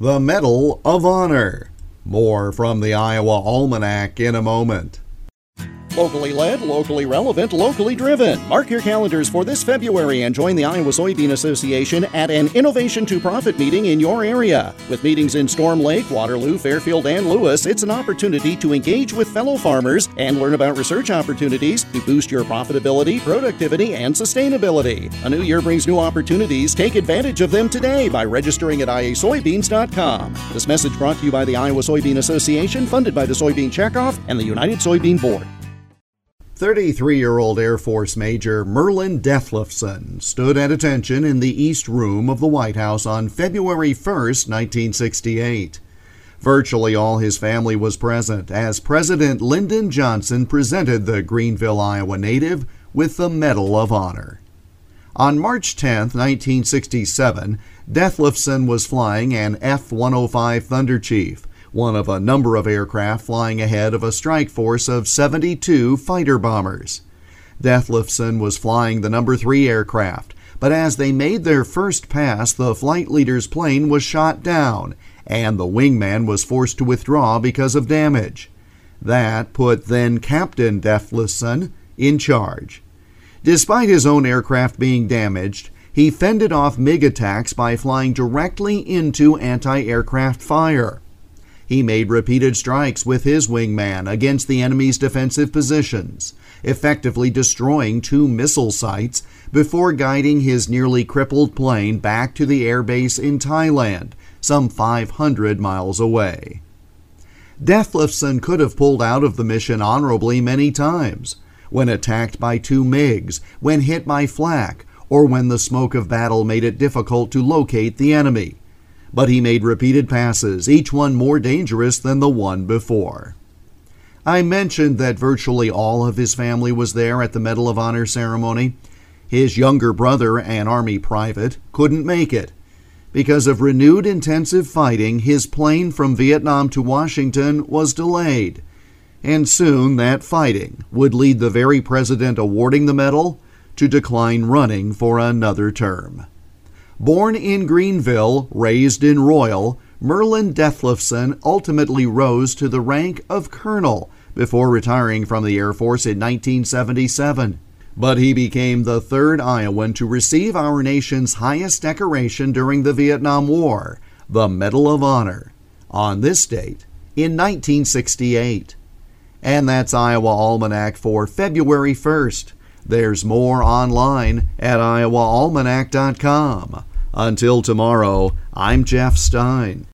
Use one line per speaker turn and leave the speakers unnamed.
the Medal of Honor. More from the Iowa Almanac in a moment.
Locally led, locally relevant, locally driven. Mark your calendars for this February and join the Iowa Soybean Association at an Innovation to Profit meeting in your area. With meetings in Storm Lake, Waterloo, Fairfield, and Lewis, it's an opportunity to engage with fellow farmers and learn about research opportunities to boost your profitability, productivity, and sustainability. A new year brings new opportunities. Take advantage of them today by registering at iasoybeans.com. This message brought to you by the Iowa Soybean Association, funded by the Soybean Checkoff and the United Soybean Board.
33 year old Air Force Major Merlin Dethlefsen stood at attention in the East Room of the White House on February 1, 1968. Virtually all his family was present as President Lyndon Johnson presented the Greenville, Iowa native with the Medal of Honor. On March 10, 1967, Dethlefsen was flying an F 105 Thunderchief one of a number of aircraft flying ahead of a strike force of 72 fighter bombers. Dethlefsen was flying the number 3 aircraft, but as they made their first pass, the flight leader's plane was shot down, and the wingman was forced to withdraw because of damage. That put then Captain Dethlefsen in charge. Despite his own aircraft being damaged, he fended off MiG attacks by flying directly into anti aircraft fire. He made repeated strikes with his wingman against the enemy's defensive positions, effectively destroying two missile sites before guiding his nearly crippled plane back to the airbase in Thailand, some 500 miles away. Dethlefsen could have pulled out of the mission honorably many times, when attacked by two MiGs, when hit by flak, or when the smoke of battle made it difficult to locate the enemy but he made repeated passes, each one more dangerous than the one before. I mentioned that virtually all of his family was there at the Medal of Honor ceremony. His younger brother, an Army private, couldn't make it. Because of renewed intensive fighting, his plane from Vietnam to Washington was delayed. And soon that fighting would lead the very president awarding the medal to decline running for another term. Born in Greenville, raised in Royal, Merlin Dethlefsen ultimately rose to the rank of colonel before retiring from the Air Force in 1977. But he became the third Iowan to receive our nation's highest decoration during the Vietnam War, the Medal of Honor, on this date in 1968. And that's Iowa Almanac for February 1st. There's more online at iowaalmanac.com. Until tomorrow, I'm Jeff Stein.